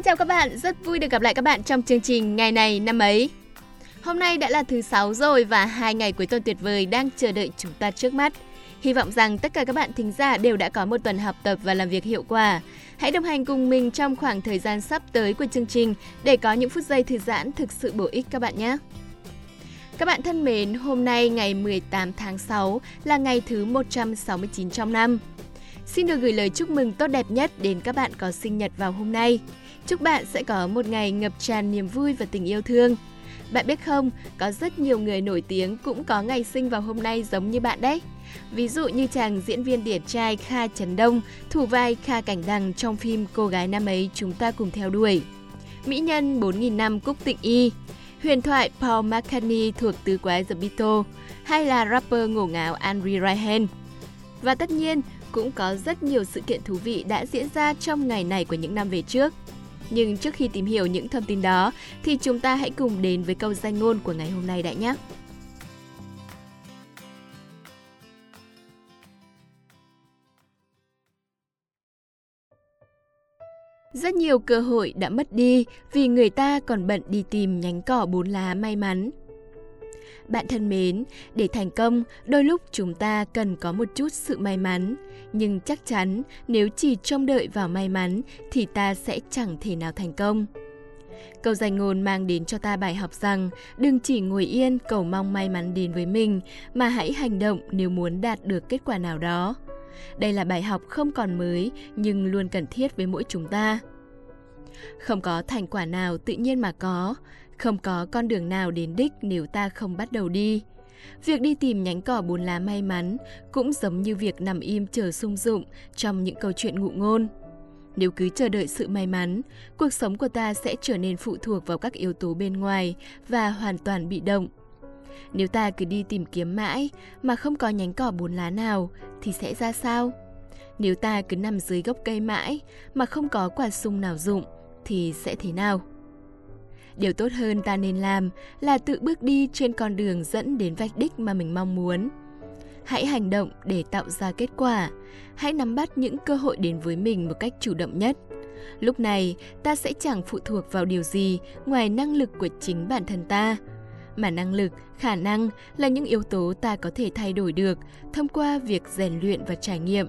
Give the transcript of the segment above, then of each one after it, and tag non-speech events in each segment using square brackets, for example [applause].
Xin chào các bạn, rất vui được gặp lại các bạn trong chương trình ngày này năm ấy. Hôm nay đã là thứ sáu rồi và hai ngày cuối tuần tuyệt vời đang chờ đợi chúng ta trước mắt. Hy vọng rằng tất cả các bạn thính giả đều đã có một tuần học tập và làm việc hiệu quả. Hãy đồng hành cùng mình trong khoảng thời gian sắp tới của chương trình để có những phút giây thư giãn thực sự bổ ích các bạn nhé. Các bạn thân mến, hôm nay ngày 18 tháng 6 là ngày thứ 169 trong năm. Xin được gửi lời chúc mừng tốt đẹp nhất đến các bạn có sinh nhật vào hôm nay. Chúc bạn sẽ có một ngày ngập tràn niềm vui và tình yêu thương. Bạn biết không, có rất nhiều người nổi tiếng cũng có ngày sinh vào hôm nay giống như bạn đấy. Ví dụ như chàng diễn viên điển trai Kha Trần Đông, thủ vai Kha Cảnh Đằng trong phim Cô gái năm ấy chúng ta cùng theo đuổi. Mỹ nhân 4.000 năm Cúc Tịnh Y, huyền thoại Paul McCartney thuộc tứ quái The Beatles, hay là rapper ngổ ngáo Andre Ryan. Và tất nhiên, cũng có rất nhiều sự kiện thú vị đã diễn ra trong ngày này của những năm về trước. Nhưng trước khi tìm hiểu những thông tin đó, thì chúng ta hãy cùng đến với câu danh ngôn của ngày hôm nay đã nhé. Rất nhiều cơ hội đã mất đi vì người ta còn bận đi tìm nhánh cỏ bốn lá may mắn. Bạn thân mến, để thành công, đôi lúc chúng ta cần có một chút sự may mắn, nhưng chắc chắn nếu chỉ trông đợi vào may mắn thì ta sẽ chẳng thể nào thành công. Câu danh ngôn mang đến cho ta bài học rằng đừng chỉ ngồi yên cầu mong may mắn đến với mình mà hãy hành động nếu muốn đạt được kết quả nào đó. Đây là bài học không còn mới nhưng luôn cần thiết với mỗi chúng ta. Không có thành quả nào tự nhiên mà có, không có con đường nào đến đích nếu ta không bắt đầu đi. Việc đi tìm nhánh cỏ bốn lá may mắn cũng giống như việc nằm im chờ sung dụng trong những câu chuyện ngụ ngôn. Nếu cứ chờ đợi sự may mắn, cuộc sống của ta sẽ trở nên phụ thuộc vào các yếu tố bên ngoài và hoàn toàn bị động. Nếu ta cứ đi tìm kiếm mãi mà không có nhánh cỏ bốn lá nào thì sẽ ra sao? Nếu ta cứ nằm dưới gốc cây mãi mà không có quả sung nào dụng thì sẽ thế nào? Điều tốt hơn ta nên làm là tự bước đi trên con đường dẫn đến vạch đích mà mình mong muốn. Hãy hành động để tạo ra kết quả. Hãy nắm bắt những cơ hội đến với mình một cách chủ động nhất. Lúc này, ta sẽ chẳng phụ thuộc vào điều gì ngoài năng lực của chính bản thân ta. Mà năng lực, khả năng là những yếu tố ta có thể thay đổi được thông qua việc rèn luyện và trải nghiệm.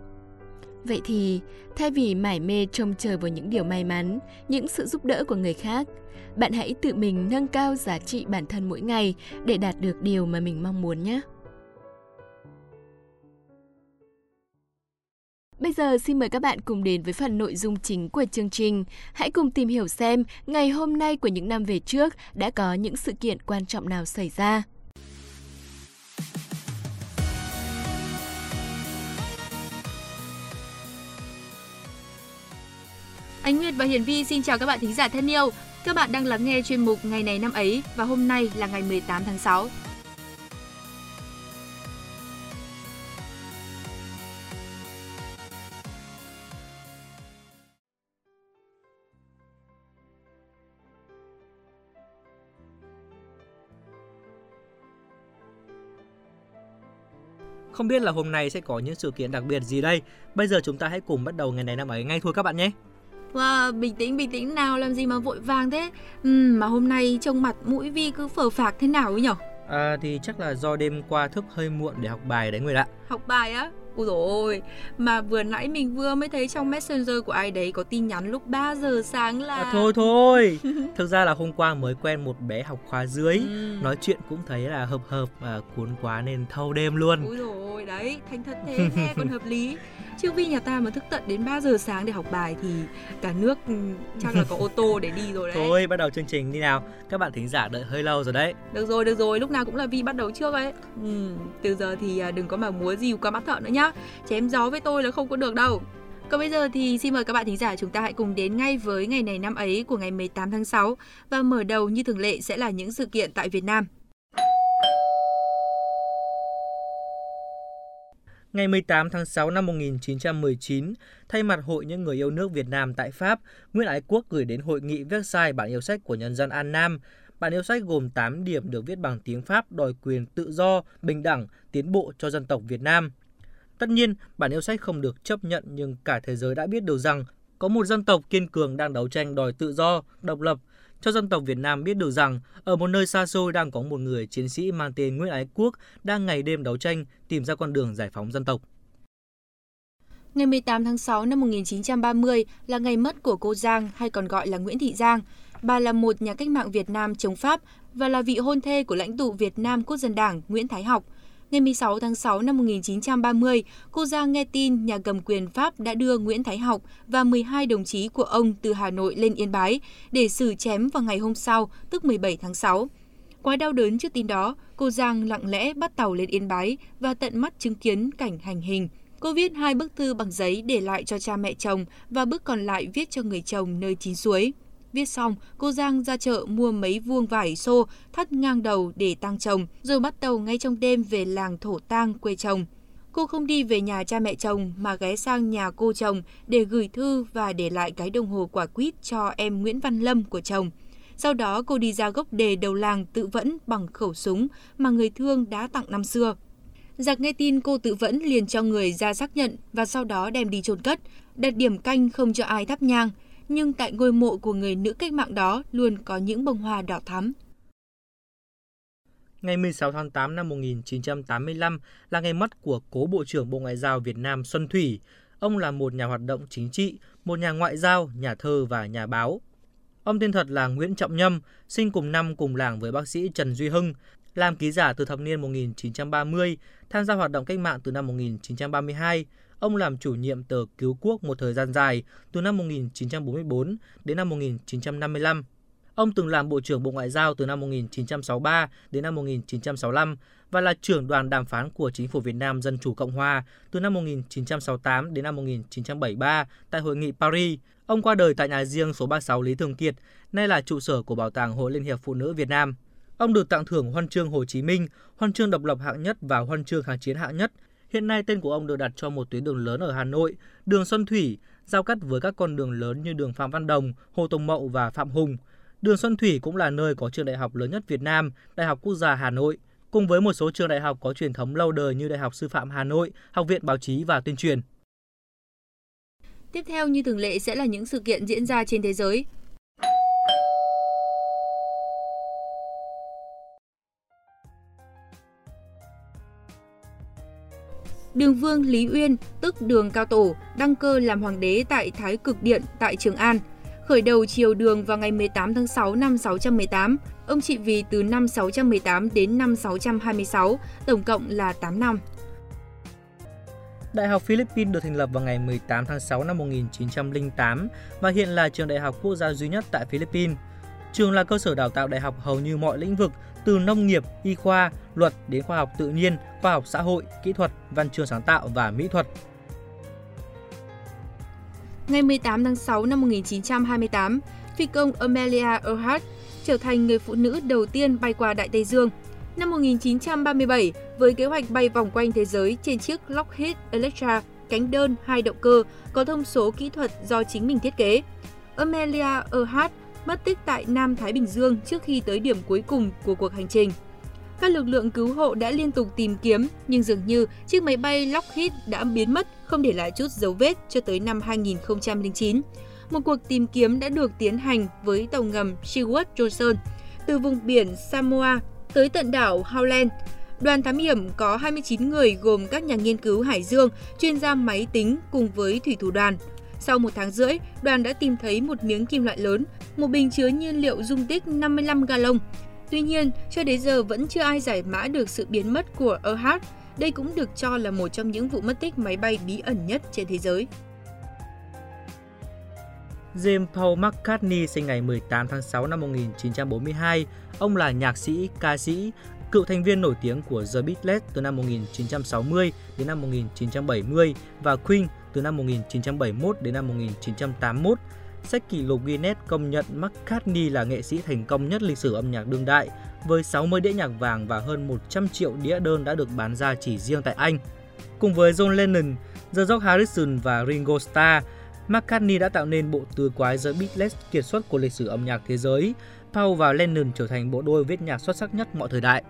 Vậy thì, thay vì mải mê trông chờ vào những điều may mắn, những sự giúp đỡ của người khác, bạn hãy tự mình nâng cao giá trị bản thân mỗi ngày để đạt được điều mà mình mong muốn nhé. Bây giờ xin mời các bạn cùng đến với phần nội dung chính của chương trình. Hãy cùng tìm hiểu xem ngày hôm nay của những năm về trước đã có những sự kiện quan trọng nào xảy ra. Ánh Nguyệt và Hiển Vi xin chào các bạn thính giả thân yêu. Các bạn đang lắng nghe chuyên mục Ngày này năm ấy và hôm nay là ngày 18 tháng 6. Không biết là hôm nay sẽ có những sự kiện đặc biệt gì đây? Bây giờ chúng ta hãy cùng bắt đầu ngày này năm ấy ngay thôi các bạn nhé. Wow, bình tĩnh bình tĩnh nào làm gì mà vội vàng thế ừ, Mà hôm nay trông mặt mũi Vi cứ phờ phạc thế nào ấy nhở À thì chắc là do đêm qua thức hơi muộn để học bài đấy người ạ Học bài á? Ôi dồi ôi, mà vừa nãy mình vừa mới thấy trong Messenger của ai đấy có tin nhắn lúc 3 giờ sáng là... À, thôi thôi, [laughs] thực ra là hôm qua mới quen một bé học khóa dưới, ừ. nói chuyện cũng thấy là hợp hợp và cuốn quá nên thâu đêm luôn. Ôi dồi ôi, đấy, thành thật thế nghe còn hợp lý. [laughs] Chứ vì nhà ta mà thức tận đến 3 giờ sáng để học bài thì cả nước ừ, chắc là có ô tô để đi rồi đấy. Thôi, bắt đầu chương trình đi nào. Các bạn thính giả đợi hơi lâu rồi đấy. Được rồi, được rồi, lúc nào cũng là Vi bắt đầu trước ấy. Ừ, từ giờ thì à, đừng có mà múa dìu qua mắt thợ nữa nhá. Chém gió với tôi là không có được đâu. Còn bây giờ thì xin mời các bạn thính giả chúng ta hãy cùng đến ngay với ngày này năm ấy của ngày 18 tháng 6 và mở đầu như thường lệ sẽ là những sự kiện tại Việt Nam. Ngày 18 tháng 6 năm 1919, thay mặt Hội những người yêu nước Việt Nam tại Pháp, Nguyễn Ái Quốc gửi đến Hội nghị Versailles bản yêu sách của nhân dân An Nam. Bản yêu sách gồm 8 điểm được viết bằng tiếng Pháp đòi quyền tự do, bình đẳng, tiến bộ cho dân tộc Việt Nam. Tất nhiên, bản yêu sách không được chấp nhận nhưng cả thế giới đã biết được rằng có một dân tộc kiên cường đang đấu tranh đòi tự do, độc lập, cho dân tộc Việt Nam biết được rằng, ở một nơi xa xôi đang có một người chiến sĩ mang tên Nguyễn Ái Quốc đang ngày đêm đấu tranh tìm ra con đường giải phóng dân tộc. Ngày 18 tháng 6 năm 1930 là ngày mất của cô Giang hay còn gọi là Nguyễn Thị Giang. Bà là một nhà cách mạng Việt Nam chống Pháp và là vị hôn thê của lãnh tụ Việt Nam Quốc dân Đảng Nguyễn Thái Học. Ngày 16 tháng 6 năm 1930, cô Giang nghe tin nhà cầm quyền Pháp đã đưa Nguyễn Thái Học và 12 đồng chí của ông từ Hà Nội lên Yên Bái để xử chém vào ngày hôm sau, tức 17 tháng 6. Quá đau đớn trước tin đó, cô Giang lặng lẽ bắt tàu lên Yên Bái và tận mắt chứng kiến cảnh hành hình. Cô viết hai bức thư bằng giấy để lại cho cha mẹ chồng và bức còn lại viết cho người chồng nơi chín suối. Viết xong, cô Giang ra chợ mua mấy vuông vải xô, thắt ngang đầu để tang chồng, rồi bắt tàu ngay trong đêm về làng thổ tang quê chồng. Cô không đi về nhà cha mẹ chồng mà ghé sang nhà cô chồng để gửi thư và để lại cái đồng hồ quả quýt cho em Nguyễn Văn Lâm của chồng. Sau đó cô đi ra gốc đề đầu làng tự vẫn bằng khẩu súng mà người thương đã tặng năm xưa. Giặc nghe tin cô tự vẫn liền cho người ra xác nhận và sau đó đem đi chôn cất, đặt điểm canh không cho ai thắp nhang nhưng tại ngôi mộ của người nữ cách mạng đó luôn có những bông hoa đỏ thắm. Ngày 16 tháng 8 năm 1985 là ngày mất của cố Bộ trưởng Bộ Ngoại giao Việt Nam Xuân Thủy. Ông là một nhà hoạt động chính trị, một nhà ngoại giao, nhà thơ và nhà báo. Ông tên thật là Nguyễn Trọng Nhâm, sinh cùng năm cùng làng với bác sĩ Trần Duy Hưng, làm ký giả từ thập niên 1930, tham gia hoạt động cách mạng từ năm 1932. Ông làm chủ nhiệm tờ Cứu Quốc một thời gian dài, từ năm 1944 đến năm 1955. Ông từng làm Bộ trưởng Bộ Ngoại giao từ năm 1963 đến năm 1965 và là trưởng đoàn đàm phán của Chính phủ Việt Nam Dân Chủ Cộng Hòa từ năm 1968 đến năm 1973 tại Hội nghị Paris. Ông qua đời tại nhà riêng số 36 Lý Thường Kiệt, nay là trụ sở của Bảo tàng Hội Liên hiệp Phụ nữ Việt Nam. Ông được tặng thưởng Huân chương Hồ Chí Minh, Huân chương độc lập hạng nhất và Huân chương kháng chiến hạng nhất Hiện nay tên của ông được đặt cho một tuyến đường lớn ở Hà Nội, đường Xuân Thủy, giao cắt với các con đường lớn như đường Phạm Văn Đồng, Hồ Tùng Mậu và Phạm Hùng. Đường Xuân Thủy cũng là nơi có trường đại học lớn nhất Việt Nam, Đại học Quốc gia Hà Nội, cùng với một số trường đại học có truyền thống lâu đời như Đại học Sư phạm Hà Nội, Học viện Báo chí và Tuyên truyền. Tiếp theo như thường lệ sẽ là những sự kiện diễn ra trên thế giới. Đường Vương Lý Uyên, tức Đường Cao Tổ, đăng cơ làm hoàng đế tại Thái Cực Điện tại Trường An. Khởi đầu triều Đường vào ngày 18 tháng 6 năm 618, ông trị vì từ năm 618 đến năm 626, tổng cộng là 8 năm. Đại học Philippines được thành lập vào ngày 18 tháng 6 năm 1908 và hiện là trường đại học quốc gia duy nhất tại Philippines. Trường là cơ sở đào tạo đại học hầu như mọi lĩnh vực từ nông nghiệp, y khoa, luật đến khoa học tự nhiên, khoa học xã hội, kỹ thuật, văn chương sáng tạo và mỹ thuật. Ngày 18 tháng 6 năm 1928, phi công Amelia Earhart trở thành người phụ nữ đầu tiên bay qua Đại Tây Dương. Năm 1937, với kế hoạch bay vòng quanh thế giới trên chiếc Lockheed Electra cánh đơn hai động cơ có thông số kỹ thuật do chính mình thiết kế, Amelia Earhart mất tích tại Nam Thái Bình Dương trước khi tới điểm cuối cùng của cuộc hành trình. Các lực lượng cứu hộ đã liên tục tìm kiếm, nhưng dường như chiếc máy bay Lockheed đã biến mất, không để lại chút dấu vết cho tới năm 2009. Một cuộc tìm kiếm đã được tiến hành với tàu ngầm Seward Johnson từ vùng biển Samoa tới tận đảo Howland. Đoàn thám hiểm có 29 người gồm các nhà nghiên cứu hải dương, chuyên gia máy tính cùng với thủy thủ đoàn. Sau một tháng rưỡi, đoàn đã tìm thấy một miếng kim loại lớn, một bình chứa nhiên liệu dung tích 55 gallon. Tuy nhiên, cho đến giờ vẫn chưa ai giải mã được sự biến mất của Earhart. Đây cũng được cho là một trong những vụ mất tích máy bay bí ẩn nhất trên thế giới. James Paul McCartney sinh ngày 18 tháng 6 năm 1942. Ông là nhạc sĩ, ca sĩ, cựu thành viên nổi tiếng của The Beatles từ năm 1960 đến năm 1970 và Queen từ năm 1971 đến năm 1981. Sách kỷ lục Guinness công nhận McCartney là nghệ sĩ thành công nhất lịch sử âm nhạc đương đại, với 60 đĩa nhạc vàng và hơn 100 triệu đĩa đơn đã được bán ra chỉ riêng tại Anh. Cùng với John Lennon, George Harrison và Ringo Starr, McCartney đã tạo nên bộ tứ quái The Beatles kiệt xuất của lịch sử âm nhạc thế giới. Paul và Lennon trở thành bộ đôi viết nhạc xuất sắc nhất mọi thời đại.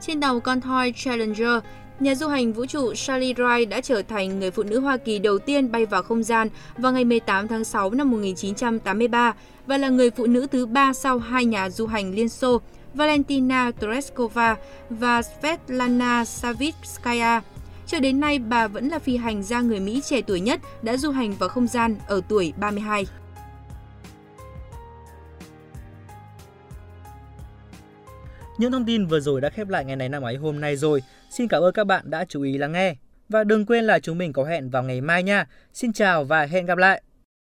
Trên đầu con thoi Challenger, Nhà du hành vũ trụ Charlie Wright đã trở thành người phụ nữ Hoa Kỳ đầu tiên bay vào không gian vào ngày 18 tháng 6 năm 1983 và là người phụ nữ thứ ba sau hai nhà du hành Liên Xô Valentina Tereshkova và Svetlana Savitskaya. Cho đến nay, bà vẫn là phi hành gia người Mỹ trẻ tuổi nhất đã du hành vào không gian ở tuổi 32. Những thông tin vừa rồi đã khép lại ngày này năm ấy hôm nay rồi. Xin cảm ơn các bạn đã chú ý lắng nghe. Và đừng quên là chúng mình có hẹn vào ngày mai nha. Xin chào và hẹn gặp lại.